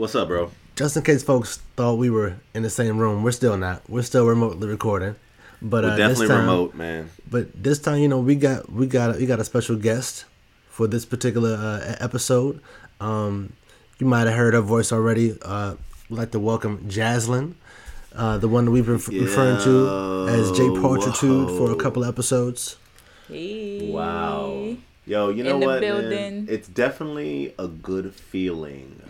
What's up, bro? Just in case folks thought we were in the same room, we're still not. We're still remotely recording. But We're uh, definitely this time, remote, man. But this time, you know, we got we got we got a special guest for this particular uh, episode. Um, you might have heard her voice already. Uh, we'd like to welcome Jazzlynn, uh, the one that we've been f- referring to as J Pulchritude for a whoa. couple episodes. Hey. Wow. Yo, you know In the what? man? It's definitely a good feeling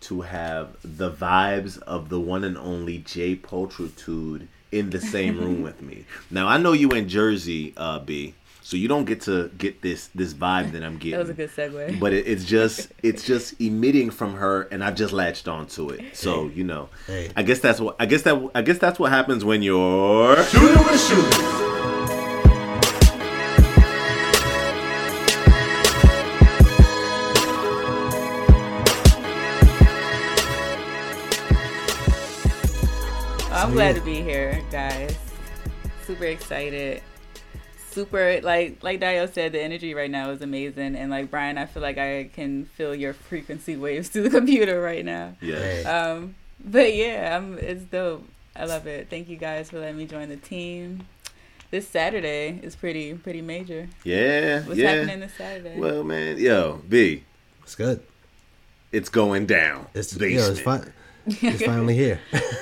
to have the vibes of the one and only J Pulchritude in the same room with me. Now I know you in Jersey, uh, B, so you don't get to get this this vibe that I'm getting. That was a good segue. But it, it's just it's just emitting from her, and I've just latched onto it. So you know, Hey. I guess that's what I guess that I guess that's what happens when you're. I'm glad to be here, guys. Super excited. Super like like Dayo said, the energy right now is amazing, and like Bryon, I feel like I can feel your frequency waves through the computer right now. Yeah. Um, but yeah, I'm, it's dope. I love it. Thank you guys for letting me join the team. This Saturday is pretty pretty major. Yeah. What's yeah. happening this Saturday? Well, man, yo, B, It's good. it's going down. It's basement. yeah, it's fine. It's finally here.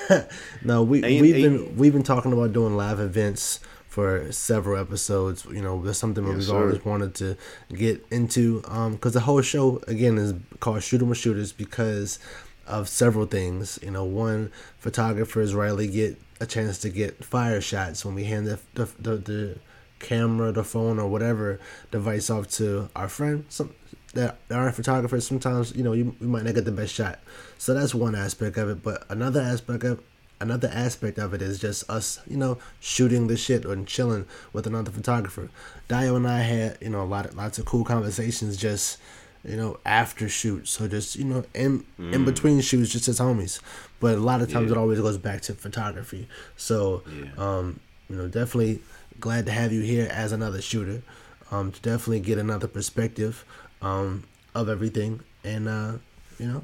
no, we Ain't- we've ain't- been we've been talking about doing live events for several episodes. You know, that's something that Yes, we've sir. always wanted to get into. Um, because the whole show again is called Shooting with Shooters because of several things. You know, one photographers rarely get a chance to get fire shots when we hand the the, the, the camera, the phone, or whatever device off to our friend. Some that aren't photographers. Sometimes you know you, you might not get the best shot. So that's one aspect of it. But another aspect of another aspect of it is just us, you know, shooting the shit and chilling with another photographer. Dayo and I had you know a lot of lots of cool conversations just you know after shoots. So just you know in in between shoots, just as homies. But a lot of times Yeah. it always goes back to photography. So Yeah. um, you know, definitely glad to have you here as another shooter. Um, to definitely get another perspective um, of everything, and uh, you know,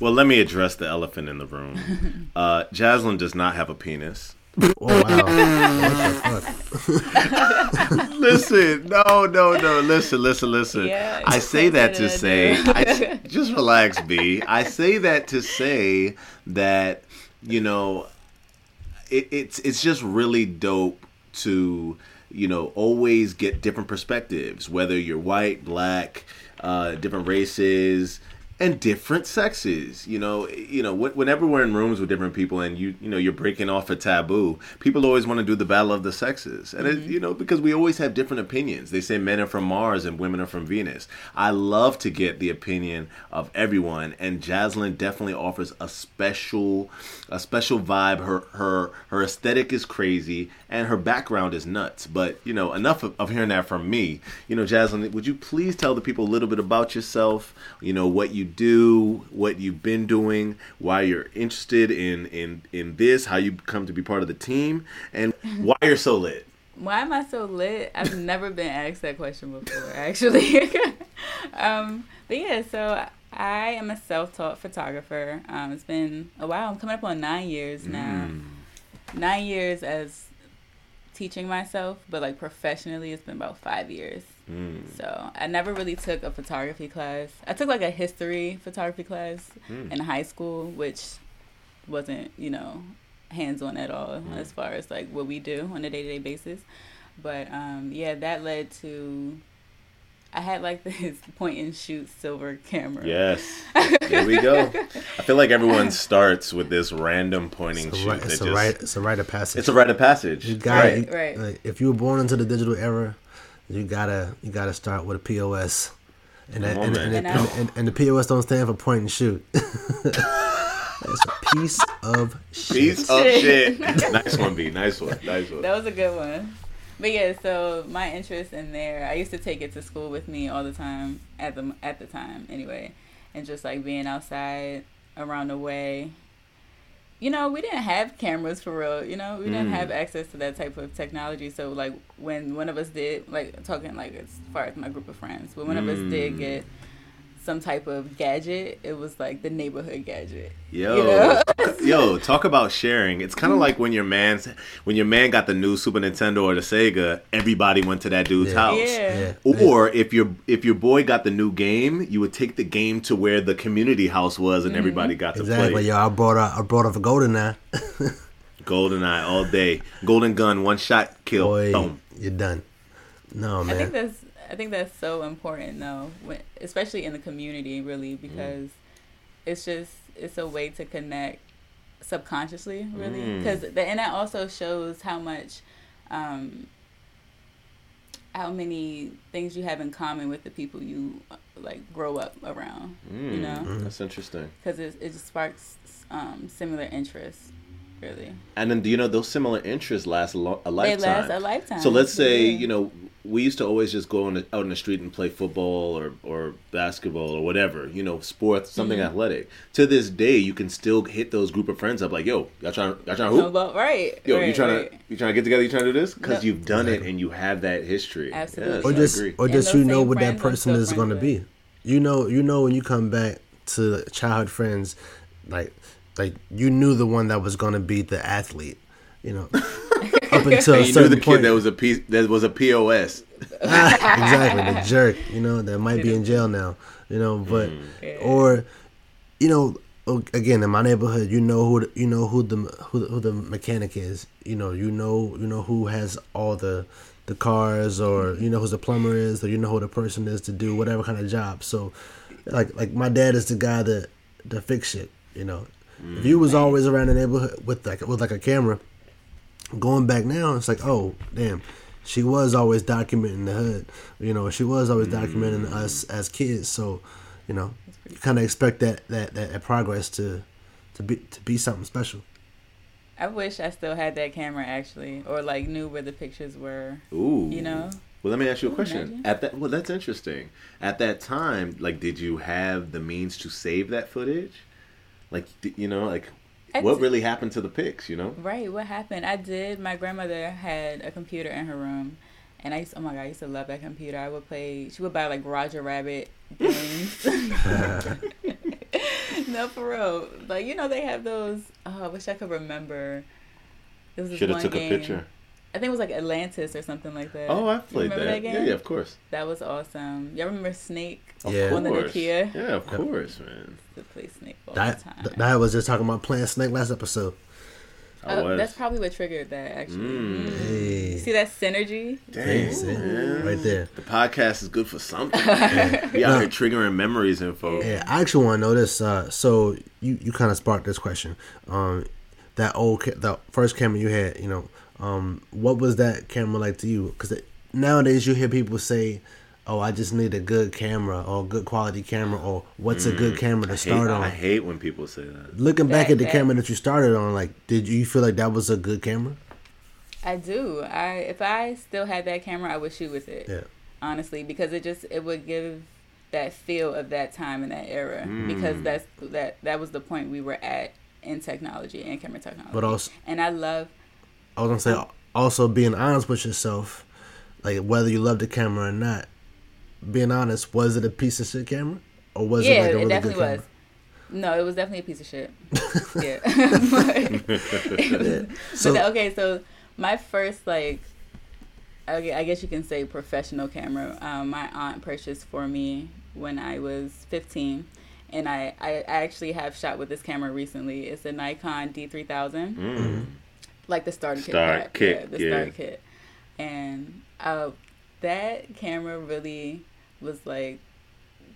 Well, let me address the elephant in the room. Uh, Jazzlynn does not have a penis. oh wow, what the fuck? listen, no, no, no. Listen, listen, listen. Yeah, I say that to say. I, just relax, B. I say that to say that you know, it, it's it's just really dope to you know always get different perspectives, whether you're white, black, uh, different races. And different sexes, you know, you know. Whenever we're in rooms with different people, and you, you know, you're breaking off a taboo. People always want to do the battle of the sexes, and it, mm-hmm. you know, because we always have different opinions. They say men are from Mars and women are from Venus. I love to get the opinion of everyone, and Jazzlynn definitely offers a special, a special vibe. Her her her aesthetic is crazy, and her background is nuts. But you know, enough of, of hearing that from me. You know, Jazzlynn, would you please tell the people a little bit about yourself? You know, what you do, what you've been doing, why you're interested in in in this, how you come to be part of the team, and why you're so lit. Why am I so lit? I've never been asked that question before, actually. um, but yeah, so I am a self-taught photographer. Um, it's been a while. I'm coming up on nine years now. Mm. Nine years as teaching myself, but like professionally, it's been about five years. Mm. So I never really took a photography class. I took like a history photography class Mm. in high school, which wasn't, you know, hands on at all Mm. as far as like what we do on a day to day basis. But um, yeah, that led to I had like this point and shoot silver camera. Yes. Here we go. I feel like everyone starts with this random pointing It's a, shoot. right, it's, a just- right, it's a rite of passage. It's a rite of passage. You got right. it. Right. Like, if you were born into the digital era, you gotta you gotta start with a POS, and that, and, and, And and, and, and the POS don't stand for point and shoot. it's a piece of shit. Piece of Shit. shit. nice one, B. Nice one. Nice one. That was a good one. But yeah, so my interest in there, I used to take it to school with me all the time at the at the time anyway, and just like being outside around the way. You know, we didn't have cameras for real. You know, we didn't Mm. have access to that type of technology. So like when one of us did, like talking like as far as my group of friends, when one of us did Mm. get some type of gadget, it was like the neighborhood gadget. Yo, You know? yo, talk about sharing. It's kind of like when your man's when your man got the new Super Nintendo or the Sega, everybody went to that dude's Yeah. house. Yeah. Yeah. Or if your if your boy got the new game, you would take the game to where the community house was, Mm-hmm. and everybody got to Exactly. play. Yo, I brought out I brought up a golden now. Goldeneye all day, golden gun, one shot kill, Boy, boom. you're done. No I think man. that's I think that's so important though, when, especially in the community, really, because it's just it's a way to connect subconsciously, really, Mm. the and that also shows how much. Um, how many things you have in common with the people you uh, like grow up around, you Mm, know, that's interesting. because it, it just sparks um, similar interests, really. And then you know those similar interests last a, lo- a They lifetime. last a lifetime. So let's say Yeah. you know we used to always just go on the, out in the street and play football or, or basketball or whatever you know sports something Mm-hmm. athletic. To this day, you can still hit those group of friends up like, yo, y'all trying y'all trying to No, hoop? but right. Yo, right, you trying right. to you trying to get together? You trying to do this because No. you've done it and you have that history. Absolutely. Yes, or just or just you know what that person is going to be. You know, you know when you come back to childhood friends, like like you knew the one that was going to be the athlete. You know, up until and a you knew the point. kid that was a piece that was a pos. exactly the jerk. You know that might be in jail now. You know, but mm. Yeah. or you know again in my neighborhood you know who the, you know who the who the, who the mechanic is you know you know you know who has all the the cars or you know who the plumber is or you know who the person is to do whatever kind of job so like like my dad is the guy that to fix shit you know if you mm. was always around the neighborhood with like with like a camera going back now it's like oh damn she was always documenting the hood you know she was always documenting mm. us as kids so you know you kind of expect that, that that that progress to to be to be something special I wish I still had that camera actually, or like knew where the pictures were. Ooh. You know, Well, let me ask you a question. imagine. At that, well, that's interesting. At that time, like, did you have the means to save that footage? Like, you know, like, I what really happened to the pics? You know? right? What happened? I did. My grandmother had a computer in her room, and I used. Oh my god, I used to love that computer. I would play. She would buy like Roger Rabbit games. no, for real. Like you know, they have those. Oh, I wish I could remember. There was this Should have took a picture. I think it was like Atlantis or something like that. Oh, I've You played remember that. that Yeah, game? yeah, of course. That was awesome. Y'all remember Snake? Of Yeah. On the. Nokia? Yeah, of course, man. To play Snake all that the time. that was just talking about playing snake last episode I Oh, was. that's probably what triggered that. Actually, Mm. Mm. hey see that synergy? Dang, Hey, man. right there The podcast is good for something. man. we out No. here triggering memories and folks. Yeah, I actually want to know this. Uh, so you you kind of sparked this question. Um, that old ca- the first camera you had, you know, um, what was that camera like to you? Because nowadays you hear people say, "Oh, I just need a good camera or a good quality camera or what's a good camera to Mm. I hate, start I hate when people say that. Looking back That- at the that- camera that you started on, like, did you feel like that was a good camera? I do. I if I still had that camera, I would shoot with it. Yeah. Honestly, because it just it would give that feel of that time and that era. Because Mm. that's that that was the point we were at in technology and camera technology. But also, and I love I was gonna say, also being honest with yourself, like whether you love the camera or not. Being honest, was it a piece of shit camera or was yeah, it like a it really definitely good camera? was. No, it was definitely a piece of shit. yeah. but, So- but okay, so my first like, okay, I guess you can say professional camera. Um, my aunt purchased for me when I was 15, and I, I I actually have shot with this camera recently. It's a Nikon D3000, Mm. Like the starter kit. Start pack. kit, yeah, the yeah. starter kit, and uh, that camera really was like.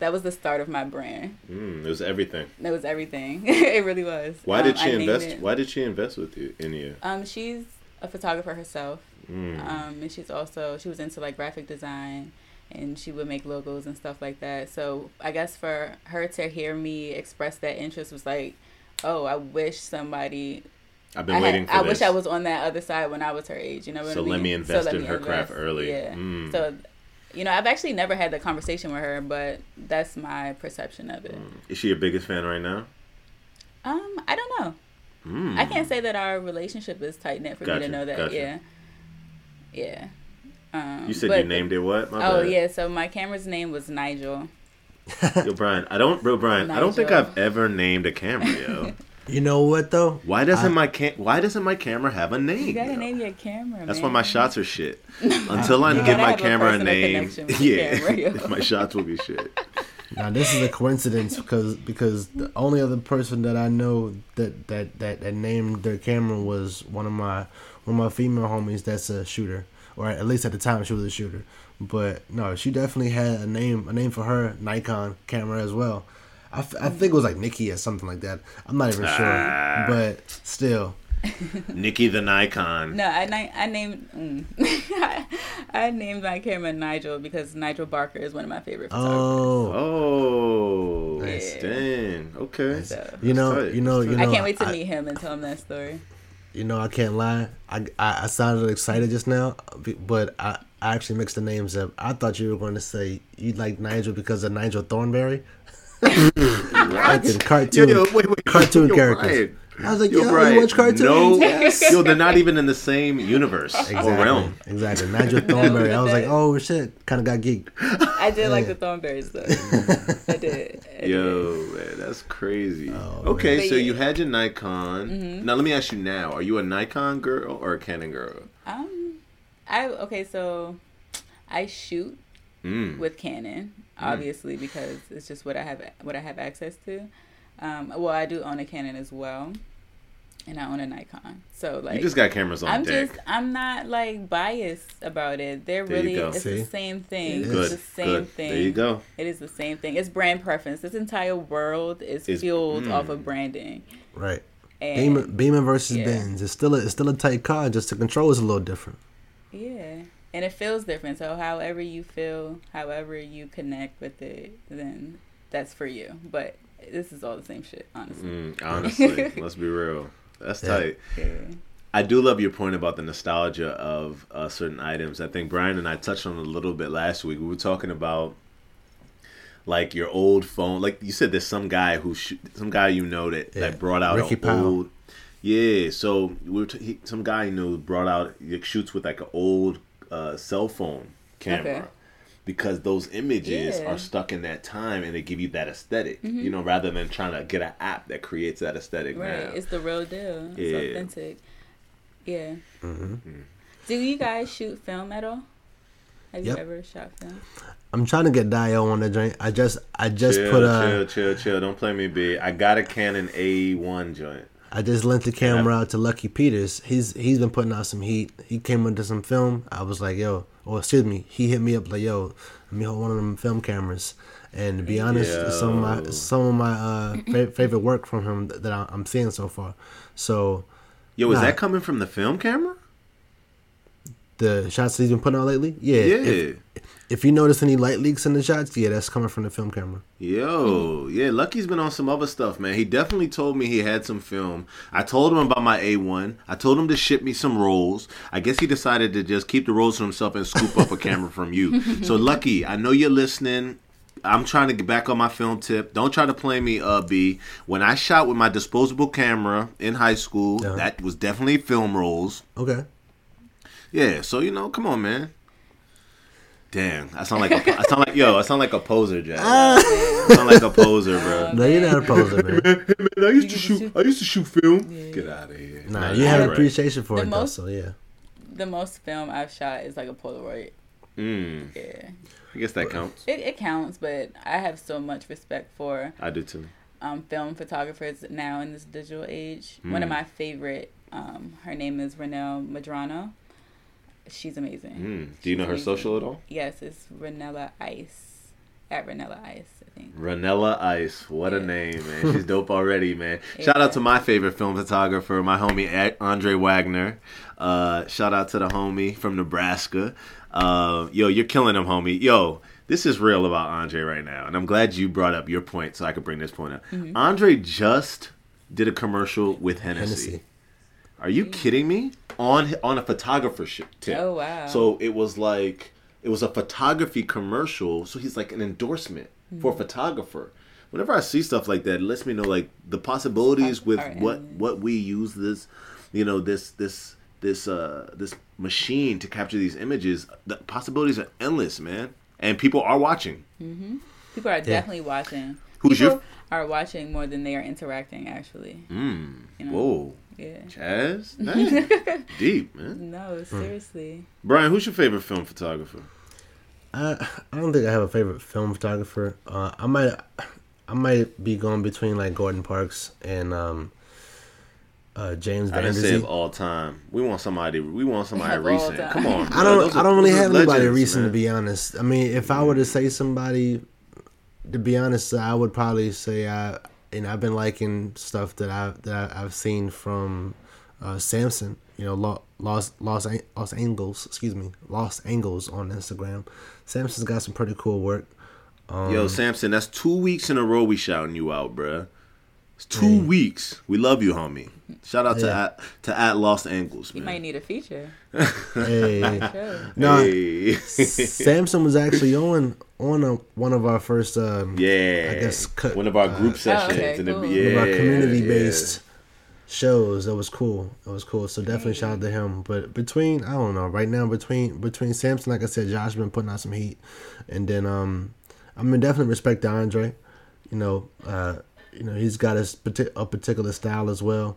That was the start of my brand. Mm, it was everything. It was everything. it really was. Why Um, did she named invest? Why did she invest with you in you? Um, she's a photographer herself. Mm. Um, and she's also she was into like graphic design, and she would make logos and stuff like that. So I guess for her to hear me express that interest was like, oh, I wish somebody. I've been I, waiting had, I this. wish I was on that other side when I was her age. You know what So I mean? let me invest let in her craft early. Yeah. Mm. So, you know, I've actually never had the conversation with her, but that's my perception of it. Is she your biggest fan right now? Um, I don't know. Mm. I can't say that our relationship is tight knit for me to know that. gotcha. Yeah, yeah. Um, You said but- you named it what? My Oh bad. yeah, so my camera's name was Nigel. Yo, Bryon, I don't, bro, Bryon, I don't think I've ever named a camera, yo. You know what though? Why doesn't I- my cam- Why doesn't my camera have a name? You gotta yo? name your camera. That's man. why my shots are shit. Until I give my have a camera a name, connection with the yeah, camera, my shots will be shit. Now this is a coincidence because because the only other person that I know that that that, that named their camera was one of my one of my female homies that's a shooter or at least at the time she was a shooter. But no, she definitely had a name a name for her Nikon camera as well. I, f- I think it was like Nikki or something like that. I'm not even Ah. sure, but still, Nikki the Nikon. No, I ni- I named mm. I named my camera Nigel because Nigel Barker is one of my favorite photographers. oh, Oh, Nice. dang. Okay. So you know, tight. you know, you know. I can't wait to I- meet him and tell him that story. You know, I can't lie. I, I, I sounded excited just now, but I, I actually mixed the names up. I thought you were going to say you like Nigel because of Nigel Thornberry. Like in cartoon, Yo, yo, wait, wait. cartoon Yo, characters. Bryon. I was like, Yo, yo, Bryon, you watch cartoons? No, Yes. yo, they're not even in the same universe or Exactly, realm. exactly. Nigel Thornberry. I was like, oh shit, kind of got geeked. I did like the Thornberries though. I did. I did. Yo, man, that's crazy. Oh, okay, man. so you had your Nikon. Mm-hmm. Now let me ask you now: Are you a Nikon girl or a Canon girl? Um, I okay. So I shoot Mm. with Canon, obviously because it's just what I have what I have access to. Um, well, I do own a Canon as well, and I own a Nikon. So like, you just got cameras on I'm deck. just I'm not like biased about it. They're There really it's See? the same thing. Good, It's the same good. thing. There you go. It is the same thing. It's brand preference. This entire world is Is- fueled mm. off of branding. Right. And Beamer, Beamer versus yeah. Benz. It's still a, it's still a tight car. Just the control is a little different. Yeah. And it feels different. So however you feel, however you connect with it, then that's for you. But this is all the same shit, honestly. Mm, honestly, let's be real. That's tight. Yeah. I do love your point about the nostalgia of uh, certain items. I think Bryon and I touched on it a little bit last week. We were talking about like your old phone. Like you said, there's some guy who sh- some guy you know that Yeah. that brought out Ricky an Powell. old. Yeah, so we were t- he, some guy you know brought out he shoots with like an old uh, cell phone camera. Okay. Because those images Yeah. are stuck in that time and they give you that esthetic you know, rather than trying to get an app that creates that aesthetic Right. now. It's the real deal. It's Yeah. authentic. Yeah. Mm-hmm. Do you guys shoot film at all? Have Yep. you ever shot film? I'm trying to get Dayo on the joint. I just I just chill, put a chill, chill, chill. Don't play me, B. I got a Canon A1 joint. I just lent the camera out to Lucky Peters. He's he's been putting out some heat. He came into some film. I was like, yo, or excuse me, he hit me up like, yo, let me hold one of them film cameras. And to be honest, some of my some of my uh, fa- favorite work from him that, I'm seeing so far. So Yo, is Nah. that coming from the film camera? the shots he's been putting out lately, yeah. Yeah. If, if you notice any light leaks in the shots, yeah, that's coming from the film camera. Yo, yeah, Lucky's been on some other stuff, man. He definitely told me he had some film. I told him about my A1. I told him to ship me some rolls. I guess he decided to just keep the rolls to himself and scoop up a camera from you. So, Lucky, I know you're listening. I'm trying to get back on my film tip. Don't try to play me, uh, B. When I shot with my disposable camera in high school, Yeah. that was definitely film rolls. Okay. Yeah, so you know, come on, man. Damn, I sound like a, I sound like yo, I sound like a poser, Jack. I sound like a poser, bro. No, you're not a poser, man. Hey, Man, I used to shoot. I used to shoot film. Get out of here. Nah, you have you're right. appreciation for The it though, so yeah. The most film I've shot is like a Polaroid. Mm, Yeah. I guess that counts. It, it counts, but I have so much respect for I do too. um, film photographers now in this digital age. One of Mm. my favorite, um, her name is Renelle Madrano. She's amazing. Mm. Do you know her She's social at all? Yes, it's Ranella Ice. At Ranella Ice, I think. Ranella Ice. What a name, man. She's dope already, man. Shout out to my favorite film photographer, my homie Andre Wagner. Uh, shout out to the homie from Nebraska. Uh, yo, you're killing him, homie. Yo, this is real about Andre right now. And I'm glad you brought up your point so I could bring this point up. Mm-hmm. Andre just did a commercial with Hennessy. Hennessy. Are you kidding me? On on a photographer tip. Oh, wow. So it was like it was a photography commercial. So he's like an endorsement for a Hmm. photographer. Whenever I see stuff like that, it lets me know like the possibilities Art- with art what and- what we use this, you know, this this this uh this machine to capture these images. The possibilities are endless, man. And people are watching. People are definitely watching. Who's People your- are watching more than they are interacting. Actually, Mm. You know. Whoa, yeah. Chaz, That's deep, man. No, seriously. Bryon, who's your favorite film photographer? I I don't think I have a favorite film photographer. Uh, I might I might be going between like Gordon Parks and um, uh, James I Van didn't say of all time. We want somebody. We want somebody recent. time. Come on. I don't Those I don't really those are have anybody legends, recent man. to be honest. I mean, if I were to say somebody, to be honest, I would probably say I and I've been liking stuff that I that I've seen from uh, Samson. You know, Lo- Los Los An- Los Angles, excuse me, Los Angles on Instagram. Samson's got some pretty cool work. Um, Yo, Samson, that's two weeks in a row we shouting you out, bruh. It's two Hey. weeks. We love you, homie. Shout out to at to at Los Angles, You might need a feature. Hey, Sure. no, Hey. Samson was actually on on a, one of our first um, yeah. I guess cut- one of our group uh, sessions. okay, and it- cool. yeah, one of our community yeah. based shows. That was cool. It was cool. So definitely shout out to him. But between I don't know right now between between Samson, like I said, Josh been putting out some heat, and then um, I mean definitely respect to Andre. You know, uh, you know he's got his a particular style as well.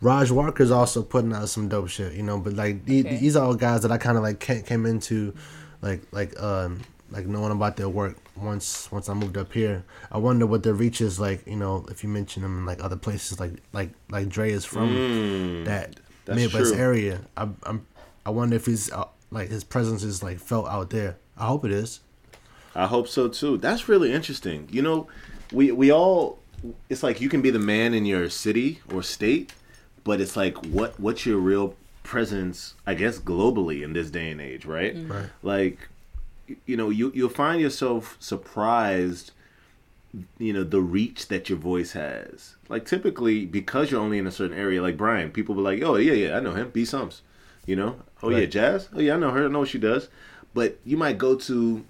Raj Walker's also putting out some dope shit, you know. But like the- Okay. these are all guys that I kind of like came, came into, like like um like knowing about their work once once I moved up here. I wonder what their reach is like, you know, if you mention them in like other places, like like like Dre is from Mm, that that's Midwest true. area. I, I'm I wonder if he's uh, like his presence is like felt out there. I hope it is. I hope so too. That's really interesting. You know, we we all it's like you can be the man in your city or state, but it's like what what's your real presence, I guess globally in this day and age, right? Mm-hmm. Right. Like you know, you you'll find yourself surprised you know the reach that your voice has. Like typically because you're only in a certain area like Bryon, people be like, "Oh, yeah, yeah, I know him, B Sums." You know? Oh yeah, Jazz? Oh yeah, I know her. I know what she does. But you might go to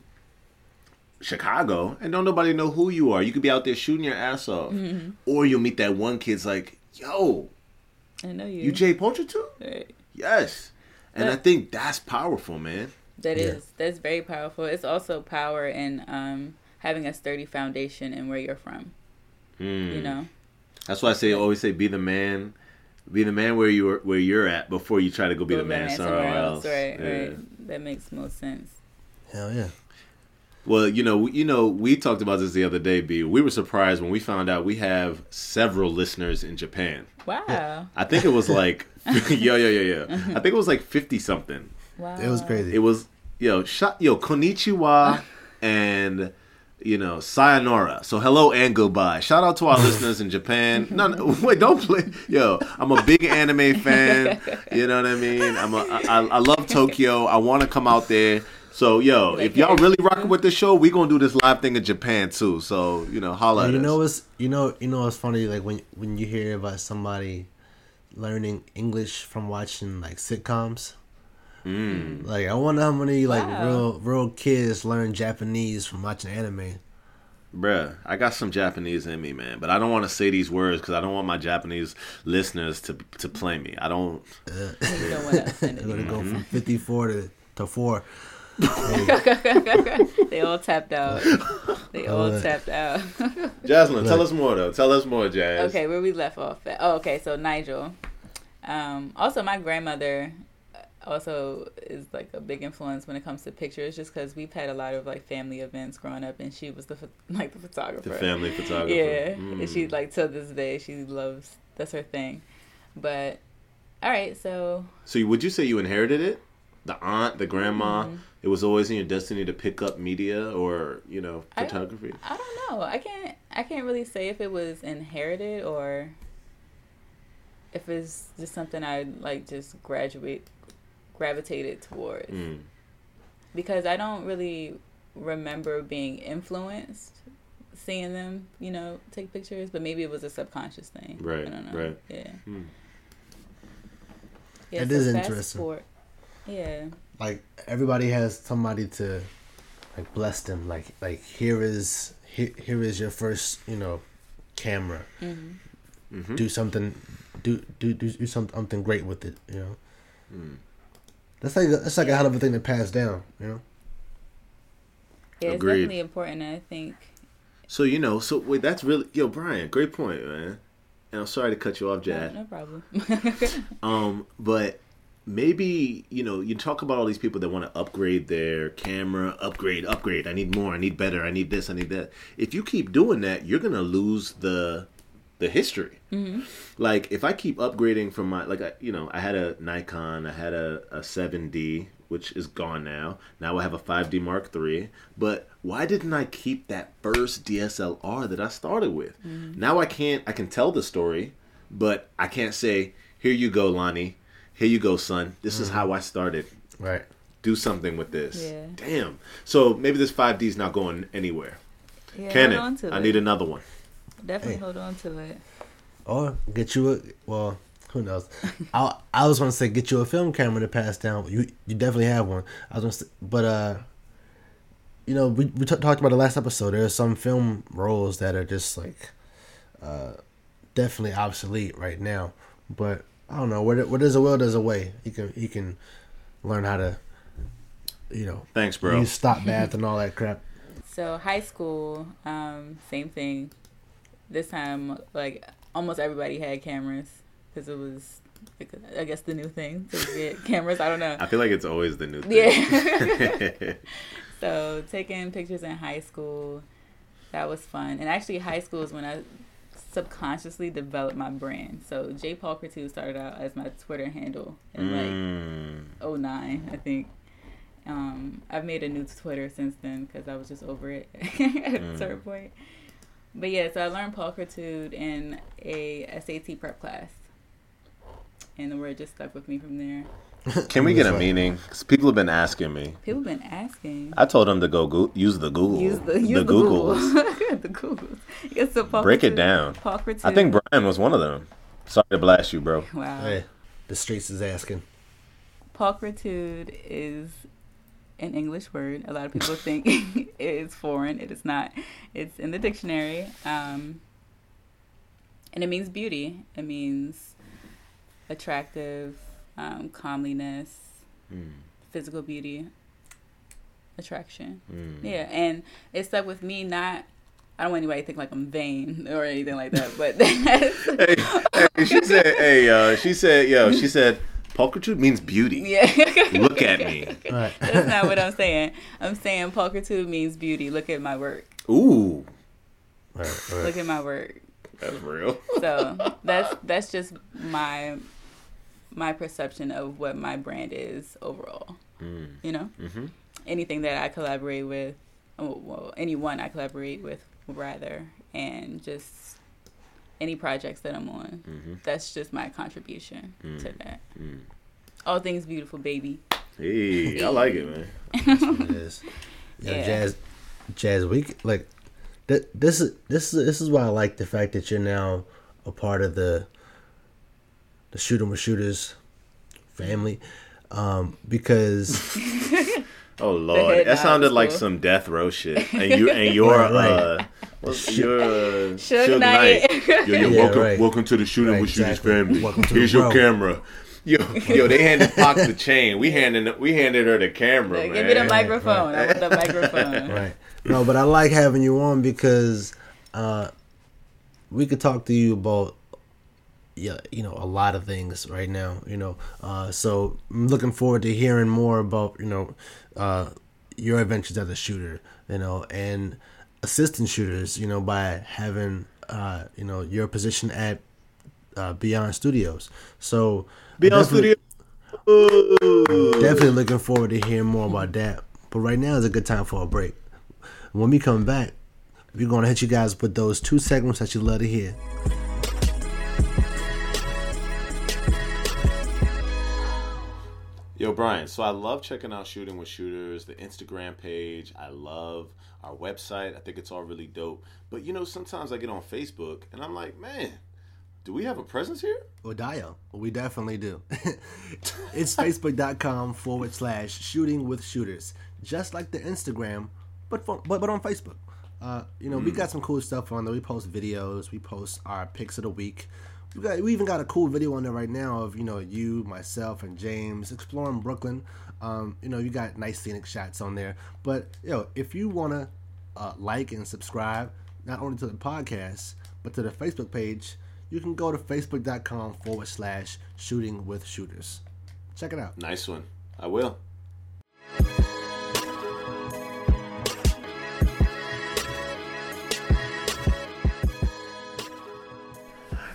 Chicago and don't nobody know who you are. You could be out there shooting your ass off, or you'll meet that one kid's like, "Yo, I know you. you Jay Poacher too?" Right. Yes, and I think that's powerful, man. That Yeah. is that's very powerful. It's also power in um, having a sturdy foundation and where you're from. Mm. You know, That's why I say always say be the man, be the man where you're where you're at before you try to go be Go the man somewhere, else. Right, Yeah. right. That makes most sense. Hell yeah. Well, you know, we- you know, we talked about this the other day. B. We were surprised when we found out we have several listeners in Japan. Wow. I think it was like, yo, yo, yo, yo. I think it was like fifty something. Wow. It was crazy. It was yo, shot yo, konnichiwa, and you know, sayonara. So hello and goodbye. Shout out to our listeners in Japan. No, no, wait, don't play. Yo, I'm a big anime fan. You know what I mean? I'm a, I, I love Tokyo. I want to come out there. So yo, Like, if y'all hey. really rocking with the show, we gonna do this live thing in Japan too. So you know, holla at you us. know what's you know you know what's funny like when when you hear about somebody learning English from watching like sitcoms. Mm. Like I wonder how many like Wow. real real kids learn Japanese from watching anime. Bruh, I got some Japanese in me, man, but I don't want to say these words because I don't want my Japanese listeners to to play me. I don't. You don't want to offend They're gonna go from fifty four to to four. They all tapped out. They all Alright. tapped out. Jasmine, tell us more though. Tell us more, Jazz. okay, where we left off at. Oh, okay. So Nigel. Um, also, my grandmother also is like a big influence when it comes to pictures, just because we've had a lot of like family events growing up, and she was the like the photographer. The family photographer. Yeah, Mm. and she like till this day she loves that's her thing. But all right, so So would you say you inherited it? The aunt, the grandma. Mm-hmm. It was always in your destiny to pick up media or you know photography. I don't know. I can't I can't really say if it was inherited or if it's just something I like just graduate gravitated towards Mm. because I don't really remember being influenced seeing them, you know, take pictures, but maybe it was a subconscious thing. Right, I don't know. right. Yeah. Hmm. Yeah, It so is interesting. forward- Yeah. Like everybody has somebody to like bless them. Like like here is here, here is your first you know camera. hmm Mhm. Do something do do do, do some- something great with it. You know. Mm. That's like that's like a hell of a thing to pass down. You know. Yeah, it's Agreed. definitely important. I think So you know, so wait, that's really yo, Bryon. Great point, man. And I'm sorry to cut you off, No, Jad. no problem. Um, but maybe you know, you talk about all these people that want to upgrade their camera, upgrade, upgrade. I need more. I need better. I need this. I need that. If you keep doing that, you're gonna lose the the history. Mm-hmm. Like if I keep upgrading from my like I, you know I had a Nikon, I had a, a 7D which is gone now. Now I have a 5D Mark III. But why didn't I keep that first DSLR that I started with? Mm-hmm. Now I can't. I can tell the story, but I can't say here you go, Lonnie. Here you go, son. This is how I started. Right. Do something with this. Yeah. Damn. So maybe this 5D is not going anywhere. yeah, Can hold on it? to I it. need another one. Definitely Hey. hold on to it. Or get you a well, who knows? I I was gonna say get you a film camera to pass down. You you definitely have one. I was gonna say, but uh, you know we we t- talked about the last episode. There are some film roles that are just like, uh, definitely obsolete right now. But I don't know where there- where there's a will, there's a way. He can he can learn how to, you know, Thanks, bro. use stop bath and all that crap. So high school, um, same thing. This time, like almost everybody had cameras because it was, like, I guess, the new thing to get cameras. I don't know. I feel like it's always the new thing. Yeah. so taking pictures in high school, that was fun. And actually, high school is when I subconsciously developed my brand. So J Pulchritude started out as my Twitter handle in like Mm. 09, I think. Um, I've made a new Twitter since then because I was just over it at a certain point. But yeah, so I learned pulchritude in a SAT prep class, and the word just stuck with me from there. Can we get a Right. meaning? 'Cause people have been asking me. People have been asking. I told them to go go- use the Google. Use the use the, Googles. Google. the Googles. Yes, so Break it down. Pulchritude. I think Bryon was one of them. Sorry to blast you, bro. Wow. Hey, the streets is asking. Pulchritude is an English word. A lot of people think it is foreign. It is not. It's in the dictionary. Um, and it means beauty. It means attractive, um, comeliness, Mm, physical beauty, attraction. mm. Yeah, and it stuck with me. Not, I don't want anybody to think like I'm vain or anything like that, but hey, hey, she said, "Hey, uh, she said, yo, she said, pulchritude means beauty. yeah. Look at me. Right. That's not what I'm saying. I'm saying pulchritude means beauty. Look at my work. Ooh, right, right. Look at my work. that's real. So that's that's just my my perception of what my brand is overall. Mm, You know, hmm anything that I collaborate with, oh, well, anyone I collaborate with, rather, and just any projects that I'm on. hmm That's just my contribution to Mm. that. Mm. All things beautiful, baby. Hey, I like it, man. it is. Yeah, Yeah. jazz, jazz week. Like that. This is this is this is why I like the fact that you're now a part of the the shooting with shooters family, um, because Oh lord, that sounded like cool. some death row shit. And you and your Right, right. uh, what's your uh, Suge Suge Knight. Knight. Yo, yo, Yeah, welcome, right. welcome to the shooting Right, with shooters family. Welcome to Here's your bro. camera. Yo, yo, they handed Fox the chain. We handed we handed her the camera, Like, man. give me the microphone. I want the microphone. right. No, but I like having you on because uh, we could talk to you about yeah, you know, a lot of things right now. You know, uh, so I'm looking forward to hearing more about you know uh, your adventures as a shooter. You know, and assistant shooters. You know, by having uh, you know your position at uh, Beyond Studios. So Beyond definitely- Studio. Definitely looking forward to hearing more about that. But right now is a good time for a break. When we come back, we're gonna hit you guys with those two segments that you love to hear. Yo, Bryon, so I love checking out Shooting with Shooters, the Instagram page. I love our website. I think it's all really dope. But you know, sometimes I get on Facebook and I'm like, man, do we have a presence here? Odio, we definitely do. it's facebook.com forward slash shooting with shooters. Just like the Instagram, but for, but, but on Facebook. Uh, you know, we got some cool stuff on there. We post videos, we post our picks of the week. We got we even got a cool video on there right now of, you know, you, myself, and James exploring Brooklyn. Um, you know, you got nice scenic shots on there. But yo, if you wanna uh, like and subscribe, not only to the podcast, but to the Facebook page, you can go to facebook.com forward slash shooting with shooters. Check it out. Nice one. I will.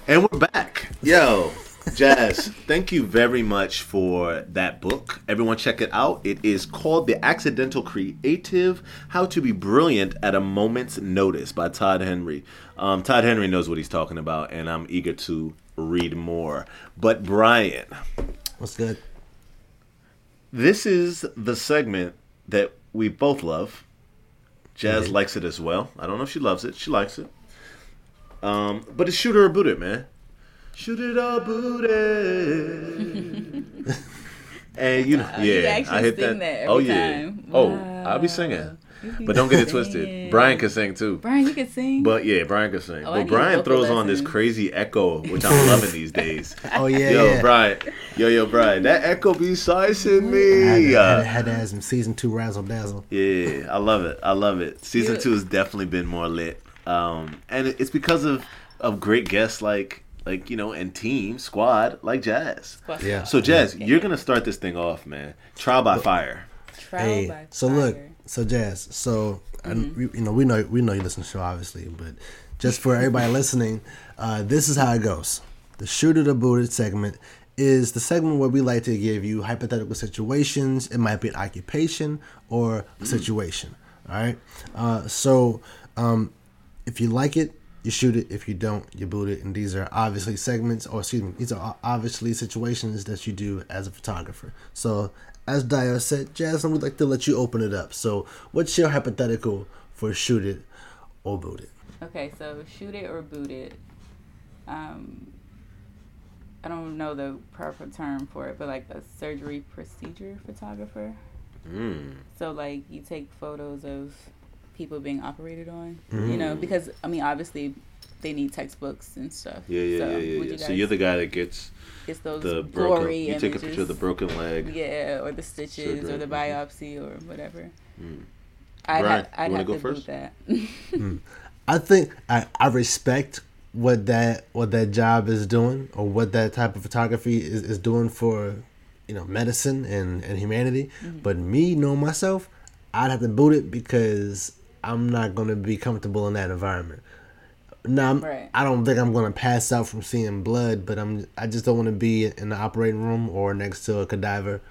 And we're back. Yo, Jazz, thank you very much for that book. Everyone check it out. It is called The Accidental Creative How to Be Brilliant at a Moment's Notice by Todd Henry. Um, Todd Henry knows what he's talking about, and I'm eager to read more. But, Bryon, What's good? this is the segment that we both love. Jazz likes it as well. I don't know if she loves it. She likes it. Um, but it's shoot it or boot it, man. Shoot it or boot it. and you know, Wow, you yeah, actually I hit sing that. that every oh yeah. time. Oh, I'll be singing. But don't get it twisted. Bryon can sing too. Bryon, you can sing. But yeah, Bryon can sing. Oh, but Bryon vocal throws on this crazy echo, which I'm loving these days. Oh, yeah. yo, yeah. Bryon. Yo, yo, Bryon. That echo be sizing I had, me. to, Uh, had, had to have some season two razzle dazzle. Yeah, I love it. I love it. Season You- two has definitely been more lit, um, and it's because of of great guests like like you know and team squad like Jazz. Yeah. So Jazz, you're gonna start this thing off, man. Trial by fire. Trial Hey, by so fire. look, so Jazz, so I, we, you know we know we know you listen to the show obviously, but just for everybody listening, uh, this is how it goes. The shoot it or boot it segment is the segment where we like to give you hypothetical situations. It might be an occupation or a situation. All right. Uh, so um, if you like it, you shoot it. If you don't, you boot it. And these are obviously segments, or excuse me, these are obviously situations that you do as a photographer. So, as Dayo said, Jasmine, we'd like to let you open it up. So, what's your hypothetical for shoot it or boot it? Okay, so shoot it or boot it. Um, I don't know the proper term for it, but like a surgery procedure photographer. Mm. So like you take photos of people being operated on, you Mm. know, because I mean obviously they need textbooks and stuff. Yeah, yeah, so yeah, yeah. would yeah. You so you're the guy that gets it's those the broken. gory You images. take a picture of the broken leg. Yeah, or the stitches Surgery, or the mhm. biopsy or whatever. Mm. I'd, Bryon, ha- I'd you wanna have go to first? boot that. I think I, I respect what that what that job is doing or what that type of photography is, is doing for you know medicine and, and humanity. But me knowing myself, I'd have to boot it because I'm not gonna be comfortable in that environment. Now I'm, Right. I don't think I'm gonna pass out from seeing blood, but I'm I just don't want to be in the operating room or next to a cadaver.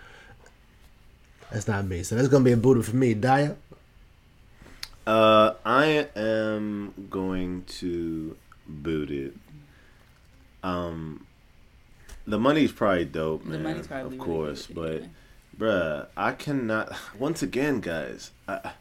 That's not me. So that's gonna be a booted for me. Dayo. Uh, I am going to boot it. Um, the money's probably dope, The man. money's probably of course, good, but yeah. bruh, I cannot. Once again, guys, I,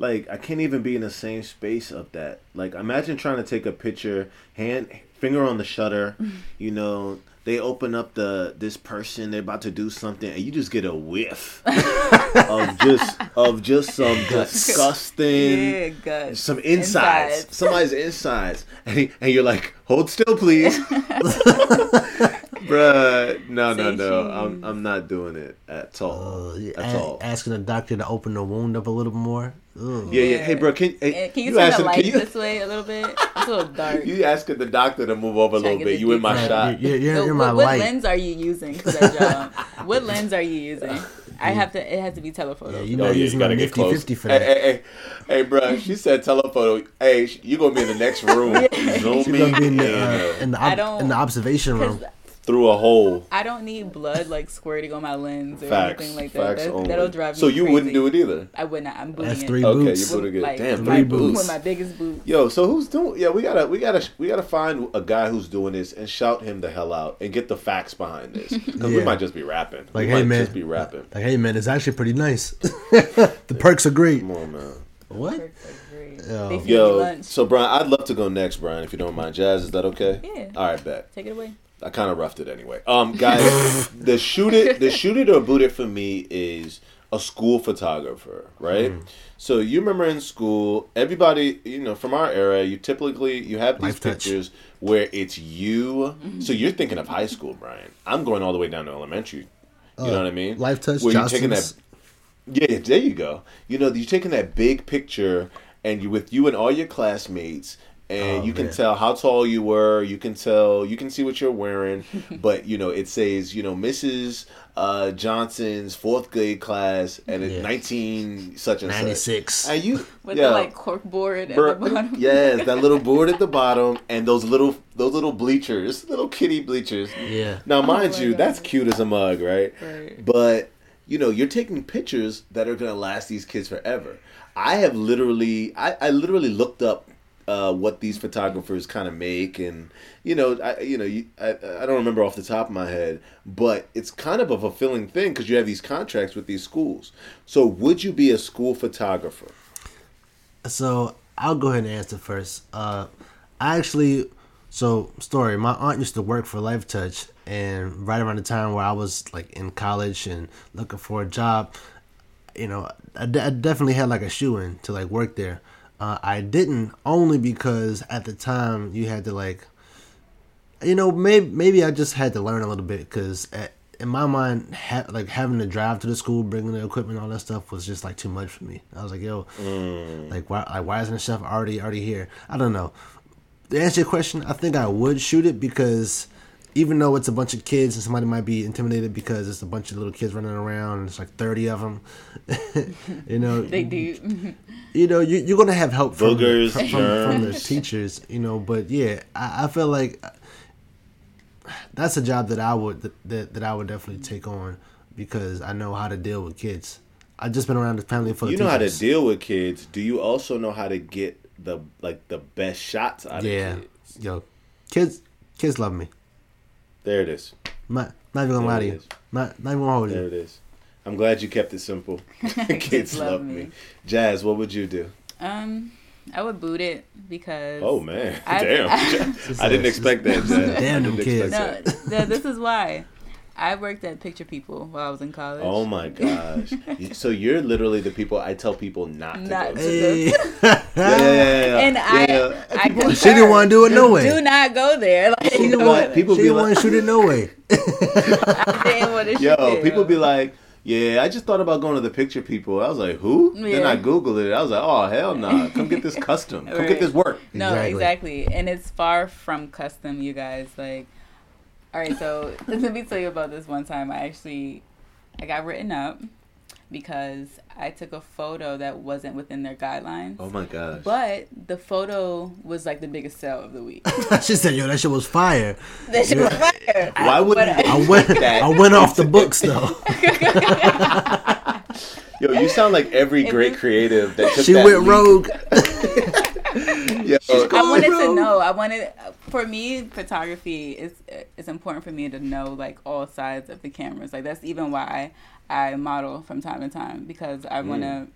like I can't even be in the same space of that. Like, imagine trying to take a picture, hand finger on the shutter, you know. They open up the this person. They're about to do something, and you just get a whiff of just of just some disgusting yeah, some insides, Insides. somebody's insides, and, he, and you're like, hold still, please, bruh. No, no, Say no. I'm. I'm not doing it at all. Uh, at a- all. asking the doctor to open the wound up a little more. Ugh. yeah, yeah. Hey, bro, can, hey, And can you, you turn asking- the can light you- this way a little bit? It's a little dark. You asking the doctor to move over a little bit. You in my deep shot. You're, you're, So you're what, my what light. lens are you using for that what lens are you using? I have to. It has to be telephoto. Yeah, you Oh know, yeah, you using gotta a get close. 50 for hey, that. hey, hey, hey, bro. She said telephoto. Hey, sh- you gonna be in the next room, zooming She's in the, uh, uh, in the, I ob- don't- in the observation room. Because through a hole. I don't need blood like squirting on my lens or Facts. anything like that. Facts that only. that'll drive me So you crazy. wouldn't do it either. I would not. I'm booting That's it. three Okay, boots. you booted it. Like, Damn, my three boot- boots. With my biggest boot. Yo, so who's doing? Yeah, we gotta, we gotta, we gotta find a guy who's doing this and shout him the hell out and get the facts behind this because we might just be rapping. Like, we hey might man, just be rapping. like hey man, it's actually pretty nice. the perks are great. Come on, man. What? Perks are great. Yo. They feed me Yo, so Bryon, I'd love to go next, Bryon, if you don't mind. Jazz, is that okay? Yeah. All right, bet. Take it away. I kind of roughed it anyway. Um, guys, the shoot it, the shoot it or boot it for me is a school photographer, right? Mm. So you remember in school, everybody, you know, from our era, you typically you have these Lifetouch. pictures where it's you. Mm-hmm. So you're thinking of high school, Bryon. I'm going all the way down to elementary. You know what I mean? Uh, Lifetouch, Where you're taking that. Yeah, there you go. You know, you're taking that big picture and you with you and all your classmates. And Oh, you can man. tell how tall you were. You can tell. You can see what you're wearing. but you know, it says you know Mrs. Uh, Johnson's fourth grade class, and it's Yeah. 19 such and such. 96. And you, With yeah, the like cork board at Bur- the bottom. yes, that little board at the bottom, and those little those little bleachers, little kitty bleachers. Yeah. Now, mind Oh you, God. that's cute as a mug, right? Right. But you know, you're taking pictures that are gonna last these kids forever. I have literally, I, I literally looked up uh, what these photographers kind of make, and you know, I you know, you, I I don't remember off the top of my head, but it's kind of a fulfilling thing because you have these contracts with these schools. So, would you be a school photographer? So I'll go ahead and answer first. Uh, I actually, so story. My aunt used to work for Lifetouch, and right around the time where I was like in college and looking for a job, you know, I, de- I definitely had like a shoe in to like work there. Uh, I didn't only because at the time you had to like, you know, maybe maybe I just had to learn a little bit because in my mind, ha- like having to drive to the school, bringing the equipment, all that stuff was just like too much for me. I was like, yo, like why, like why isn't the stuff already already here? I don't know. To answer your question, I think I would shoot it because even though it's a bunch of kids and somebody might be intimidated because it's a bunch of little kids running around and it's like 30 of them you know They do. you know you, you're gonna have help from, Boogers, from, from, from the teachers you know but yeah I, I feel like uh, that's a job that i would that, that i would definitely take on because i know how to deal with kids i've just been around the family for you know how to deal with kids. Do you also know how to get the like the best shots out yeah of kids? yo kids kids love me There it is. not, not even gonna There lie to you not, not even gonna hold There you it is. I'm glad you kept it simple. kids love me. Jazz, what would you do? Um, I would boot it because. Oh man, I- damn! I didn't expect that. Jazz. Damn them didn't kids. expect No, this is why. I worked at Picture People while I was in college. Oh my gosh! so you're literally the people I tell people not to Not go to to. hey. Yeah, yeah, yeah, yeah. And I, Yeah. I concur. she didn't want to do it no way Do not go there. Like, she didn't want? People she be didn't like- want to shoot it no way I didn't want to shoot Yo, there. people be like, yeah, I just thought about going to the picture people. I was like, who? Then I Googled it. I was like, oh, hell no. Come get this custom. Come Right. get this work. No, Exactly. exactly. And it's far from custom, you guys. Like, all right, so let me tell you about this one time. I actually, I got written up because I took a photo that wasn't within their guidelines. Oh my gosh. But the photo was like the biggest sell of the week. she said yo that shit was fire that shit was fire. Why wouldn't But- I went I went off the books though Yo, you sound like every great creative that took she that went leap. rogue Yo, I wanted to know. I wanted for me photography is it's important for me to know like all sides of the cameras. Like that's even why I model from time to time because I want to. Mm.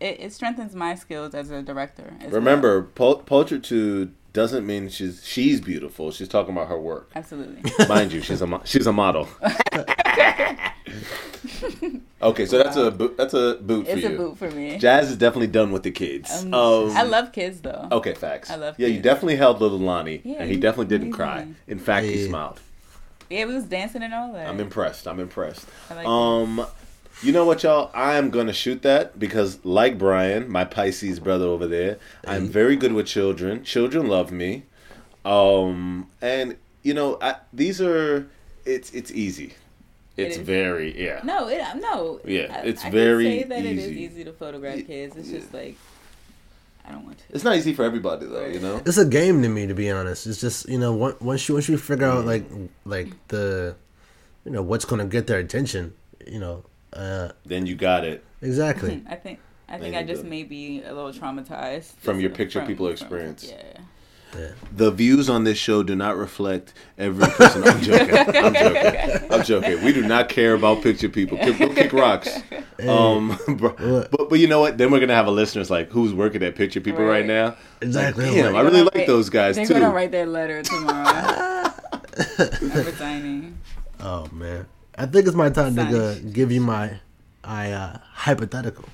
It, it strengthens my skills as a director. as well. Remember, pul- pulchritude doesn't mean she's she's beautiful. She's talking about her work. absolutely. Mind you, she's a mo- she's a model. okay, so that's a bo- that's a boot for It's you. a boot for me. Jazz is definitely done with the kids. Um, Um, I love kids though. Okay, facts. I love Yeah, you definitely held little Lonnie, Yeah, and he he's definitely didn't amazing. cry. In fact, he smiled. Yeah, we was dancing and all that. I'm impressed. I'm impressed. I like um, you know what, y'all? I'm gonna shoot that because, like Bryon, my Pisces brother over there, I'm very good with children. Children love me. Um, and you know, I, these are it's it's easy. It's is. very yeah. No, it no. Yeah, I- it's I very can say that it is easy. easy to photograph kids. It's just like I don't want to. It's not easy for everybody though, you know. it's a game to me to be honest it's just you know on- once you once you figure out like Mm. like the you know what's gonna get their attention you know uh Then you got it. exactly I think I think you I just go. may be a little traumatized From your picture from- people from- experience. Yeah. The views on this show do not reflect every person. I'm joking. I'm joking. I'm joking. We do not care about picture people. Kick, go kick rocks. Um, but but you know what? Then we're gonna have a listeners like who's working at picture people right, Right. now. exactly Like, damn, I really like gonna those guys They're too. gonna write their letter tomorrow. I'm resigning. oh man i think it's my time to go give you my i uh hypothetical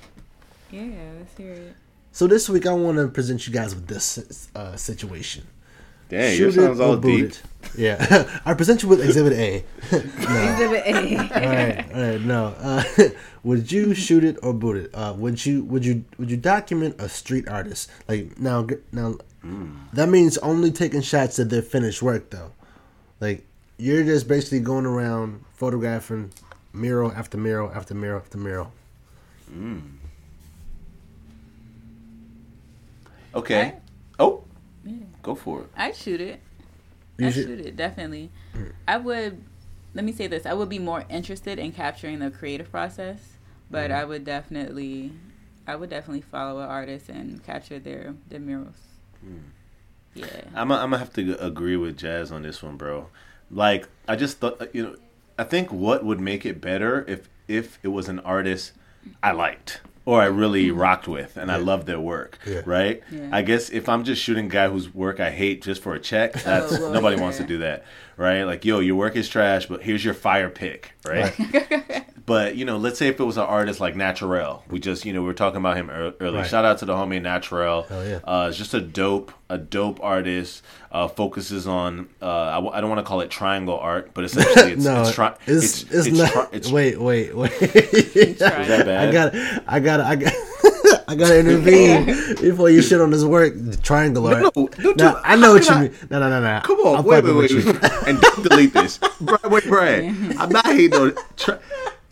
Yeah, let's hear it. so this week i want to present you guys with this uh situation Damn, Shoot yours it sounds all boot deep. Yeah, I present you with Exhibit A. no. Exhibit A. all right, all right. No, uh, would you shoot it or boot it? Uh, would you would you would you document a street artist? Like now, g- now that means only taking shots of their finished work, though. Like you're just basically going around photographing mural after mural after mural after mural. Mm. Okay. Right. Oh, go for it. I'd shoot it. You I'd should- shoot it, definitely. Mm. I would, let me say this I would be more interested in capturing the creative process, but mm-hmm. I would definitely, I would definitely follow an artist and capture their, their murals. Mm. Yeah. I'm gonna have to agree with Jazz on this one, bro. Like I just thought, uh, you know, I think what would make it better if if it was an artist I liked or I really rocked with and I loved their work, Yeah. right? Yeah. I guess if I'm just shooting a guy whose work I hate just for a check, that's well, nobody yeah. wants to do that, right? Like, yo, your work is trash, but here's your fire pick, right? But you know, let's say if it was an artist like Naturel, we just you know we were talking about him earlier. Right. Shout out to the homie Naturel. Hell yeah. Uh, it's just a dope, a dope artist. Uh, focuses on uh, I, w- I don't want to call it triangle art, but essentially it's no, it's, tri- it's, it's, not. tri- it's- wait, wait, wait. Try is that it. bad? I got, I got, I got, I got to intervene before you shit on this work. Triangle art. No, no, no, Now, dude, I know what you I- mean. No, no, no, no. Come on, I'm wait, fucking wait, wait, and don't delete this. Bryon, wait, Bryon, I'm not hating on. Tri-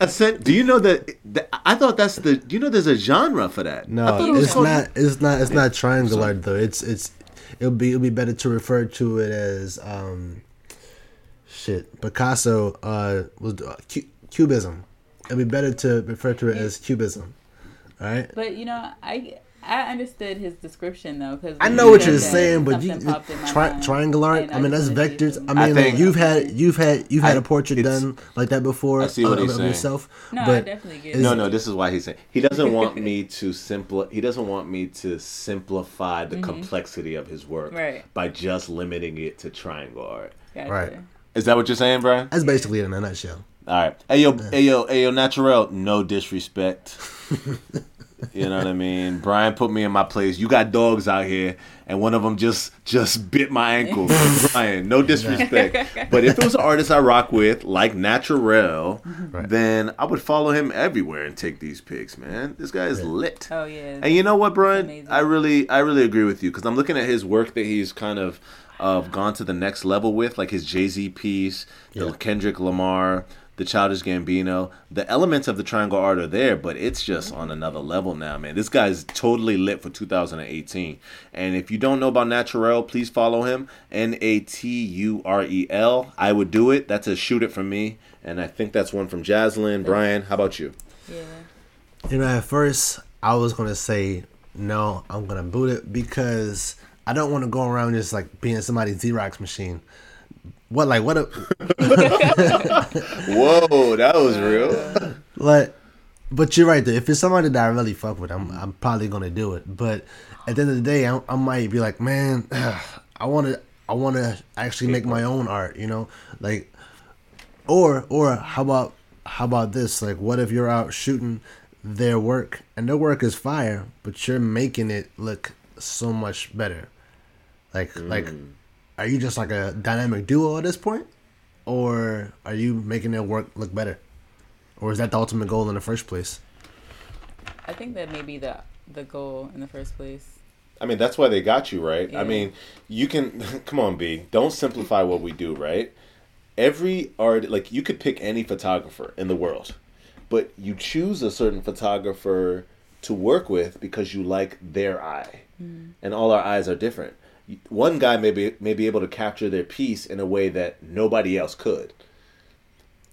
Ascent, do you know that, that? I thought that's the. Do you know there's a genre for that? No, thought it was it's called- not. It's not. It's not triangle art though. It's it's. It'll be it'll be better to refer to it as um, shit. Picasso uh was uh, cu- cubism. It'll be better to refer to it as cubism. All right. But you know, I I understood his description though because I know what you're saying, but you tri- triangle art. I mean, that's vectors. I mean, I like, you've had you've had you've had I- a portrait done like that before. I see what of, he's of saying. yourself. No, I definitely get is- No, no. This is why he's saying he doesn't want me to simpli- He doesn't want me to simplify the mm-hmm. complexity of his work Right. by just limiting it to triangle art. Gotcha. Right. Is that what you're saying, Bryon? that's basically it in a nutshell. All right. Hey yo, hey yo, hey yo, Naturel. No disrespect. you know what I mean? Bryon put me in my place. You got dogs out here, and one of them just just bit my ankle. Bryon, no disrespect, but if it was an artist I rock with, like Naturel, Right. then I would follow him everywhere and take these pics. Man, this guy is lit. Oh yeah. And you know what, Bryon? I really, I really agree with you because I'm looking at his work that he's kind of uh, gone to the next level with, like his Jay Z piece, the Yeah. Kendrick Lamar, the Childish Gambino. The elements of the triangle art are there, but it's just mm-hmm. on another level now, man. This guy's totally lit for 2018. And if you don't know about Naturel, please follow him. N A T U R E L. I would do it. That's a shoot it from me, and I think that's one from Jazzlynn. Bryon, how about you? yeah. You know, at first I was gonna say no, I'm gonna boot it because I don't want to go around just like being somebody's Xerox machine. What like what a Whoa, that was real. like but you're right though. If it's somebody that I really fuck with, I'm I'm probably gonna do it. But at the end of the day, I, I might be like, man, I want to I want to actually make my own art. You know, like or or how about how about this? Like, what if you're out shooting their work and their work is fire, but you're making it look so much better? Like like, mm. Are you just like a dynamic duo at this point, or are you making their work look better? Or is that the ultimate goal in the first place? I think that may be the the goal in the first place. I mean, that's why they got you, right? I mean, you can come on, B. Don't simplify what we do, right? Every art, like you could pick any photographer in the world, but you choose a certain photographer to work with because you like their eye, mm. and all our eyes are different. One guy may be may be able to capture their piece in a way that nobody else could.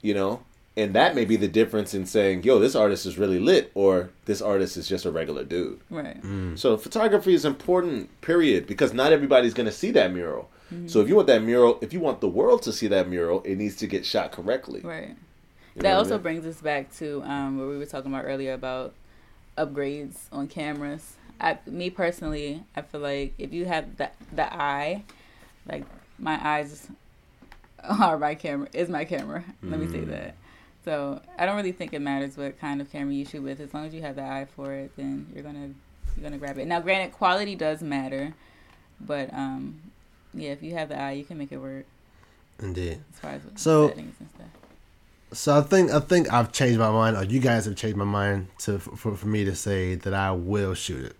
You know, and that may be the difference in saying, "Yo, this artist is really lit," or "This artist is just a regular dude." Right. So photography is important, period, because not everybody's going to see that mural. So if you want that mural, if you want the world to see that mural, it needs to get shot correctly. Right. You know that what I also mean? brings us back to um, what we were talking about earlier about upgrades on cameras. I, me personally, I feel like if you have the the eye, like my eyes are my camera is my camera. Let me say Mm. that. So I don't really think it matters what kind of camera you shoot with. As long as you have the eye for it, then you're gonna you're gonna grab it. Now, granted, quality does matter, but um, yeah, if you have the eye, you can make it work. Indeed. as far as So- settings and stuff. So I think I think I've changed my mind, or you guys have changed my mind to for, for me to say that I will shoot it.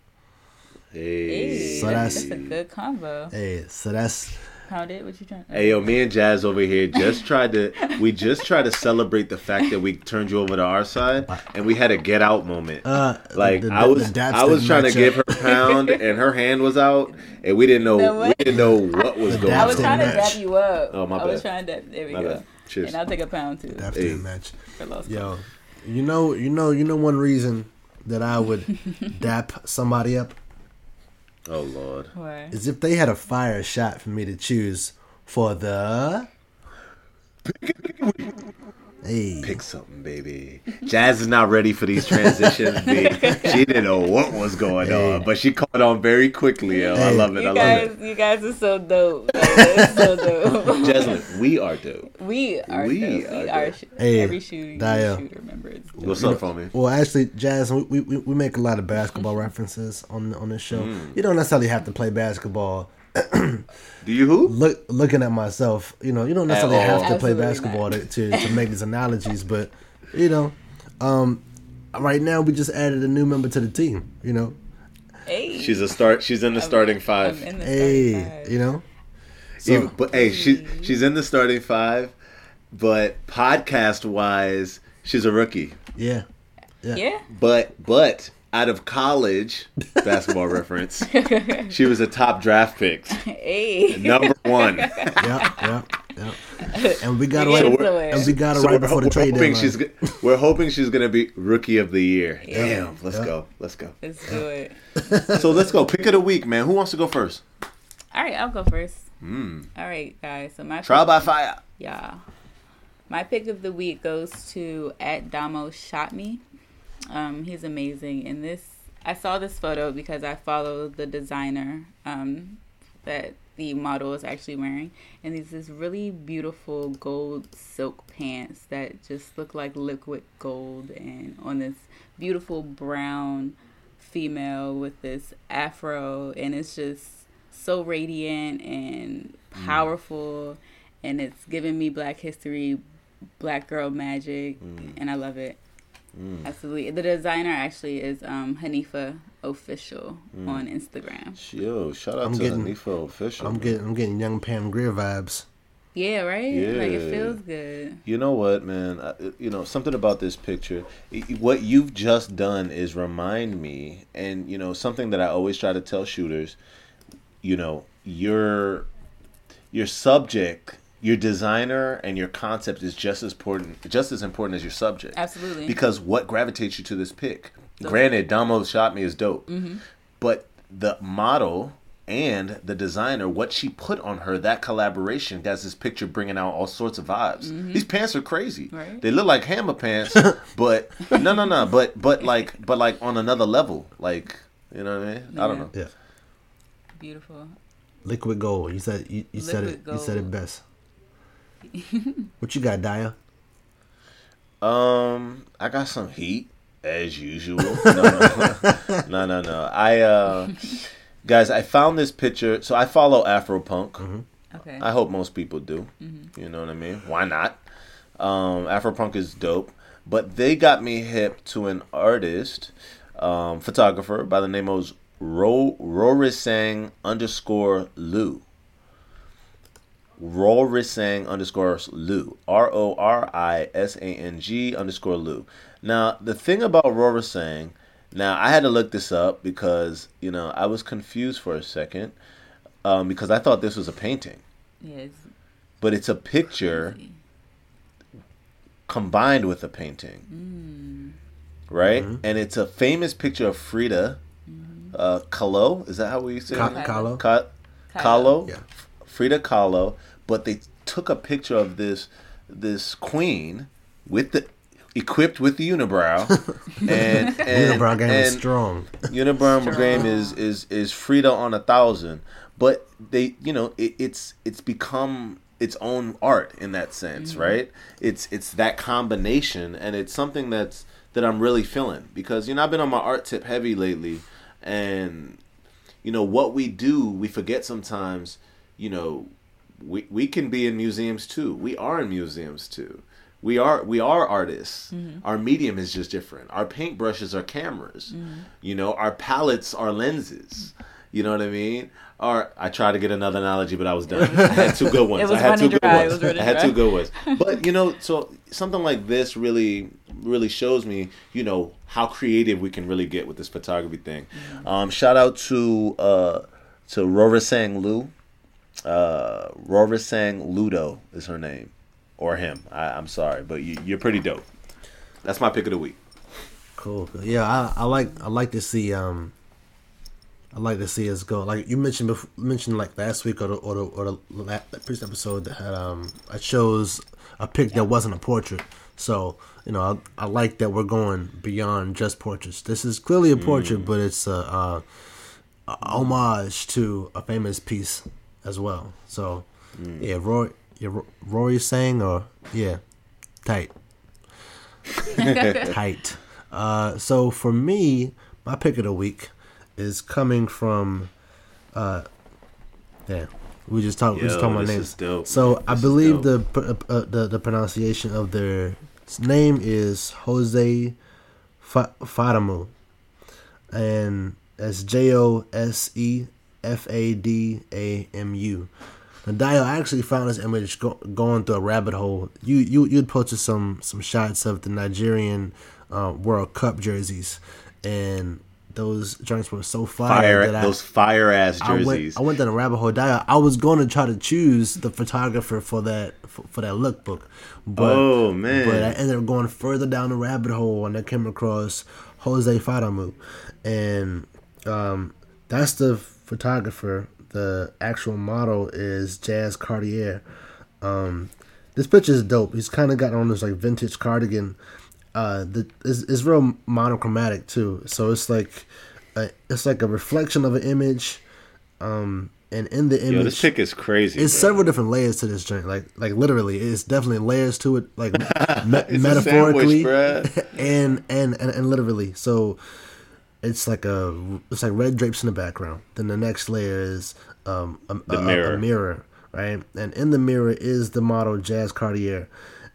Hey, Hey, So that's, that's- that's a good combo. Hey, so that's how did What you trying? Hey yo, me and Jazz over here just tried to we just tried to celebrate the fact that we turned you over to our side and we had a get out moment. uh like the- I was I was trying to matchup. give her a pound and her hand was out and we didn't know we what? didn't know what was The going I was dapstick trying to on. match. dap you up. Oh, my bad. I was trying to. Dap, there we My go. bad. Cheers. And I'll take a pound too after Hey. the match. for Los Yo, you know, you know, you know one reason that I would dap somebody up Oh lord. Why? is if they had a fire shot for me to choose for the. Hey, Pick something, baby. Jazz is not ready for these transitions, B. She didn't know what was going on, but she caught on very quickly, yo. I love it. I You love guys, it. you guys are so dope. So dope. Jasmine, we are dope. we are. We dope. are We are. dope. sh- Hey, every shooting Dayo. shooter member is dope. What's up, homie? Well, actually, Jazz, we, we, we make a lot of basketball references on on this show. Mm. You don't necessarily have to play basketball. Do you who? Look, looking at myself, you know, you don't necessarily have to play basketball to, to, to make these analogies, but you know, um, right now we just added a new member to the team. You know, Hey, She's a start. She's in the I'm- starting I'm five. in the hey, starting five. you know, Even- but hey, she she's in the starting five, but podcast wise, she's a rookie. yeah, Yeah. But but out of college, basketball reference, she was a top draft pick, Hey. number one. yeah, yeah, yeah. And we got You right, get and we got it So right we're, before the trade deadline. she's we're hoping she's gonna be rookie of the year. Yeah. Damn, let's Yeah. go, let's go. Let's do it. So let's go. Pick of the week, man. Who wants to go first? All right, I'll go first. Mm. All right, guys. So my Trial by fire. Yeah. My pick of the week goes to at Domo Shot Me. Um, he's amazing. And this, I saw this photo because I follow the designer um, that the model is actually wearing. And these this really beautiful gold silk pants that just look like liquid gold and on this beautiful brown female with this afro. And it's just so radiant and powerful and it's giving me black history black girl magic and i love it absolutely the designer actually is um hanifa official on instagram Yo, shout out I'm to getting- Hanifa official. I'm man. getting, I'm getting young Pam Grier vibes. yeah right like Yeah. it feels good You know what, man? I, you know something about this picture. I- What you've just done is remind me, and you know something that I always try to tell shooters. You know your your subject, your designer, and your concept is just as important, just as important as your subject. absolutely Because what gravitates you to this pick? So- Granted, Domo shot me is dope, Mm-hmm. but the model and the designer, what she put on her, that collaboration has this picture bringing out all sorts of vibes. These pants are crazy. Mm-hmm. Right. They look like hammer pants, but no, no, no, but but like but like on another level. Like you know what I mean? I don't Yeah. know. Yeah, beautiful liquid gold. You said you, you said it. Liquid You said it gold. Best. what you got, Dayo? Um, I got some heat as usual. No, no, no, no, no. I uh, guys, I found this picture. So I follow Afropunk. okay I hope most people do. You know what I mean? Why not? Um, Afropunk is dope, but they got me hip to an artist, um, photographer by the name of Ro Rorisang underscore Lu. Rorisang underscore Lu. R O R I S A N G underscore Lu. Now, the thing about Rorisang, now I had to look this up because, you know, I was confused for a second um, because I thought this was a painting, yeah it's but it's a picture combined with a painting. Right? And it's a famous picture of Frida uh, Kahlo. Is that how we say Ka- it? Kahlo. Ka- Kahlo, Yeah. Frida Kahlo, but they took a picture of this this queen with the equipped with the unibrow, and and, Unibrow game is strong. unibrow Strong. game is is is Frida on a thousand. But they, you know, it, it's it's become its own art in that sense, mm-hmm. right? It's it's that combination, and it's something that's that I'm really feeling because you know I've been on my art tip heavy lately, and you know what we do we forget sometimes you know we we can be in museums too. We are in museums too. We are we are artists. Our medium is just different. Our paintbrushes are cameras. You know, our palettes are lenses. You know what I mean? Or I tried to get another analogy, but I was done. I had two good ones. It was I had two good dry. Ones. I had dry. two good ones. But you know, so something like this really, really shows me, you know, how creative we can really get with this photography thing. Um, shout out to uh, to Rora Sang Lu. Uh, Rora Sang Ludo is her name, or him. I, I'm sorry, but you, you're pretty dope. That's my pick of the week. Cool. Yeah, I, I like I like to see um I like to see us go. Like you mentioned before, mentioned like last week or the or the, or the la- previous episode that had um I chose a pick that wasn't a portrait. So you know I, I like that we're going beyond just portraits. This is clearly a portrait, but it's a, a, a homage to a famous piece as well. So yeah, Roy, yeah, Rory saying or yeah, tight tight. Uh, so for me, my pick of the week is coming from. Uh, yeah, we just talked. we just talking about names. So I This is believe the, uh, the the pronunciation of their name is Jose Fa- Fadamu, and that's J O S E F A D A M U. Now, I actually found this image go- going through a rabbit hole. You you you'd posted some some shots of the Nigerian uh, World Cup jerseys, and those joints were so fire, Fire that those fire ass I, I went jerseys. I went down a rabbit hole. Dayo, I was going to try to choose the photographer for that for, for that lookbook, but Oh, man. but I ended up going further down the rabbit hole, and I came across Jose Fadamu, and um, that's the photographer. The actual model is Jazz Cartier. Um, this picture is dope. He's kind of got on this like vintage cardigan. Uh, the it's, it's real monochromatic too. So it's like a, it's like a reflection of an image. Um, and in the image, Yo, this pick is crazy. it's bro. several different layers to this joint. Like like literally, it's definitely layers to it. Like me- metaphorically sandwich, and, and and and literally. So it's like a it's like red drapes in the background. Then the next layer is um a, The a- a- mirror. a mirror, right? And in the mirror is the model Jazz Cartier.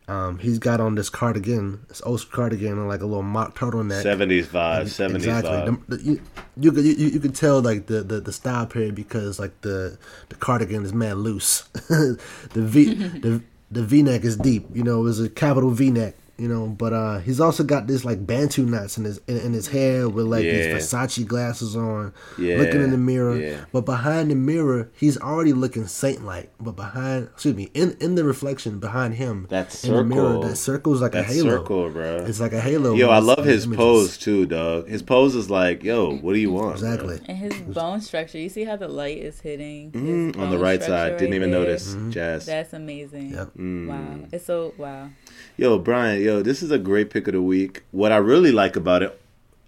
Um, he's got on this cardigan, this old cardigan, and like a little mock turtleneck. 70s vibe, 70s exactly. vibe. The- the- you, you could you, you could tell like the, the, the style period because like the the cardigan is mad loose. the V the the V neck is deep. You know, it was a capital V neck. You know, but uh, he's also got this like bantu knots in his in, in his hair with like Yeah. these Versace glasses on, Yeah, looking in the mirror. yeah. But behind the mirror, he's already looking saint like. But behind, excuse me, in in the reflection behind him, That in the mirror, circle. that circle is like That a halo. circle, bro. It's like a halo. Yo, I love his images. pose too, dog. His pose is like, yo, what do you want? bro? Exactly. And his bone structure, you see how the light is hitting his Mm, on the right structure side, didn't even there? notice. Jazz. That's amazing. Yep. Wow. It's so wow. Yo, Bryon, yo, this is a great pick of the week. What I really like about it,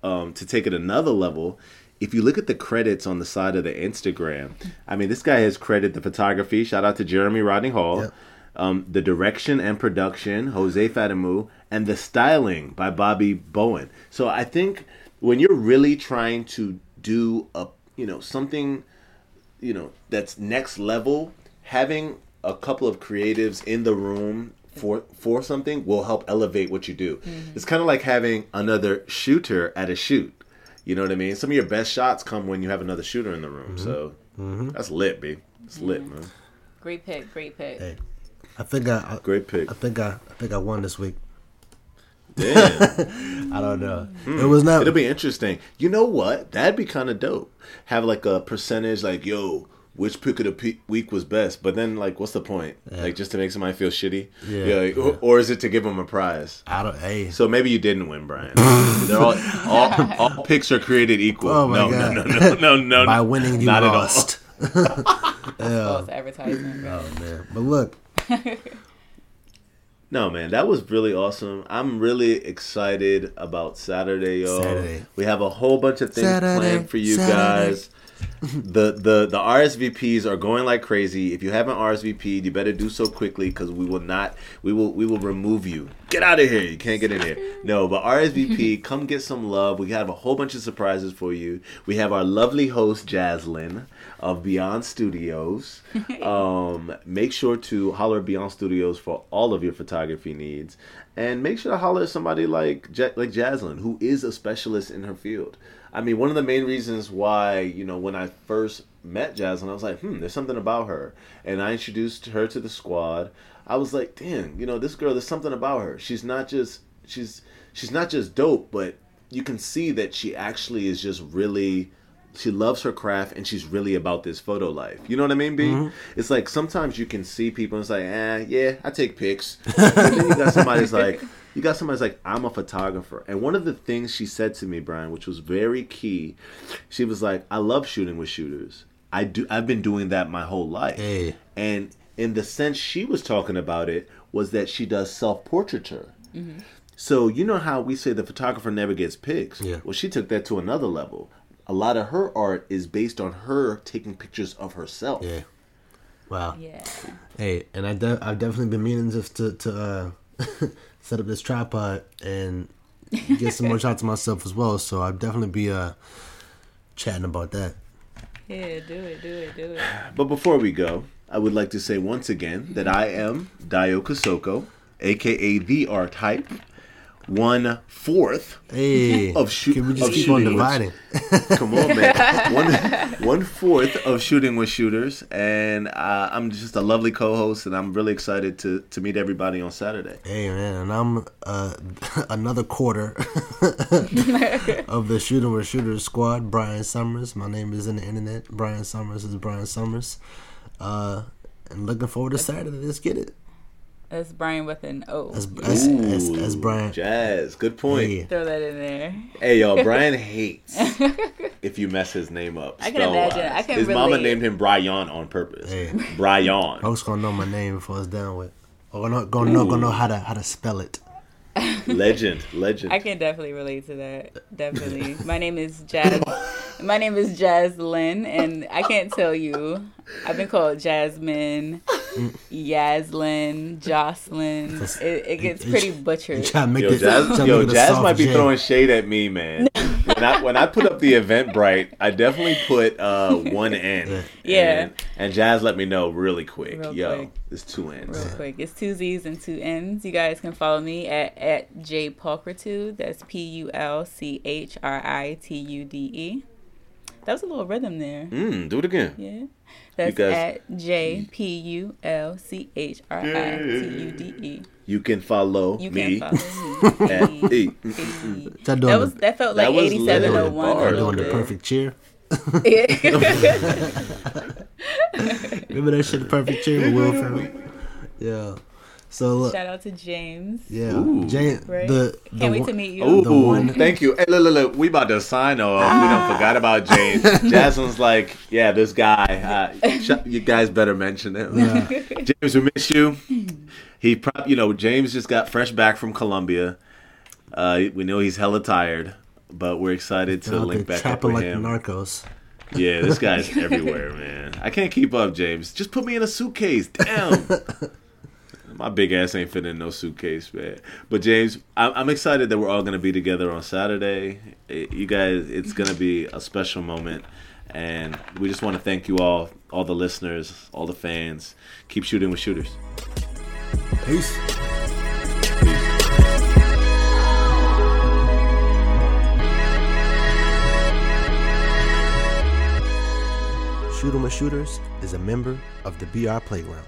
um, to take it another level, if you look at the credits on the side of the Instagram, I mean, this guy has credit the photography. Shout out to Jeremy Rodney Hall. Um, the direction and production, Jose Fadamu, and the styling by Bobby Bowen. So I think when you're really trying to do a, you know, something you know that's next level having a couple of creatives in the room for for something will help elevate what you do mm-hmm. it's kind of like having another shooter at a shoot you know what i mean some of your best shots come when you have another shooter in the room mm-hmm. so mm-hmm. that's lit b it's lit man Great pick. Great pick. Hey, I think I, I great pick I think I, I think I won this week. Damn. I don't know. Hmm. It was not. it'll be interesting you know what that'd be kind of dope have like a percentage like yo which pick of the pe- week was best but then like what's the point like just to make somebody feel shitty Yeah, like, or, or is it to give them a prize I don't. Hey, So maybe you didn't win, Bryon. They're all, all all picks are created equal. Oh my no, God. no, no, no, no, no. by winning you not lost. False advertisement. Right? Oh man, but look. No, man, that was really awesome. I'm really excited about Saturday, yo. Saturday. We have a whole bunch of things Saturday, planned for you Saturday. guys. the the the RSVPs are going like crazy. If you haven't RSVP'd, you better do so quickly because we will not we will we will remove you get out of here. You can't get in here. No, but RSVP, come get some love. We have a whole bunch of surprises for you. We have our lovely host, Jazzlynn of Beyond Studios. Um, make sure to holler at Beyond Studios for all of your photography needs. And make sure to holler at somebody like like Jazzlynn, who is a specialist in her field. I mean, one of the main reasons why, you know, when I first met Jasmine, I was like, hmm, there's something about her. And I introduced her to the squad. I was like, damn, you know, this girl, there's something about her. She's not just she's she's not just dope, but you can see that she actually is just really she loves her craft and she's really about this photo life. You know what I mean, B? It's like sometimes you can see people and it's like, eh, yeah, I take pics. but then you got somebody that's like you got somebody that's like, I'm a photographer. And one of the things she said to me, Bryon, which was very key, she was like, I love shooting with shooters. I do I've been doing that my whole life. Hey. And in the sense she was talking about it was that she does self portraiture. So you know how we say the photographer never gets pics. Yeah. Well, she took that to another level. A lot of her art is based on her taking pictures of herself. Yeah. Wow. Yeah. Hey, and I de- I've definitely been meaning just to to uh, set up this tripod and get some more shots of myself as well. So I'll definitely be uh chatting about that. Yeah, do it, do it, do it. But before we go, I would like to say once again that I am Dayo Kosoko, aka the Art Hype, one fourth Hey, Of shoot- can we just of keep on shooting with- dividing? Come on, man. One, one fourth of shooting with shooters, and uh, I'm just a lovely co-host, and I'm really excited to to meet everybody on Saturday. Hey man, and I'm uh, another quarter of the Shooting with Shooters squad. Bryon Summers. My name is in the internet. Bryon Summers is Bryon Summers. Uh, and looking forward to Saturday. Let's get it. That's Bryon with an O. As as, as, as Ooh, Bryon. Jazz, good point. Hey, Throw that in there. Hey, yo, Bryon hates if you mess his name up. I can spell-wise. imagine. I can His mama named him Bryon on purpose. Hey. Bryon. folks gonna know my name before it's done with. Or gonna gonna know gonna know how to how to spell it. Legend, legend. I can definitely relate to that. Definitely. My name is Jazz. My name is Jazzlynn, and I can't tell you. I've been called Jasmine, Yaslyn, Jocelyn. It, it gets pretty butchered. try Yo, it. Jazz, yo, make it a Jazz might be J. throwing shade at me, man. when I when I put up the Eventbrite, I definitely put uh, one N. Yeah. And, and Jazz let me know really quick. Real yo, quick. it's two N's. Real quick, it's two Z's and two N's. You guys can follow me at at J Pulchritude. That's P U L C H R I T U D E. That was a little rhythm there. Mm, do it again. Yeah. That's guys- at J P U L C H R I T U D E. You can follow You me can follow me. at E. Y'all That was that felt like eighty seven oh one. eighty seven literally doing the perfect cheer. Remember that shit, the perfect cheer with Will Ferrell. Yeah. So look, Shout out to James. yeah, Ooh. Jane, Right? the the Can't wait one- to meet you. Ooh, The one- thank you. Hey, look, look, look. We about to sign off. We don't forgot about James. Jasmine's like, yeah, this guy. Uh, sh- you guys better mention him. Yeah. James, we miss you. He, prob- you know, James just got fresh back from Colombia. Uh, we know he's hella tired, but we're excited to out link back up trapping with like him. narcos. Yeah, this guy's everywhere, man. I can't keep up, James. Just put me in a suitcase. Damn. My big ass ain't fitting in no suitcase, man. But James, I'm, I'm excited that we're all gonna be together on Saturday. You guys, it's gonna be a special moment, and we just want to thank you all, all the listeners, all the fans. Keep shooting with shooters. Peace. Shooting with Shooters is a member of the BR Playground.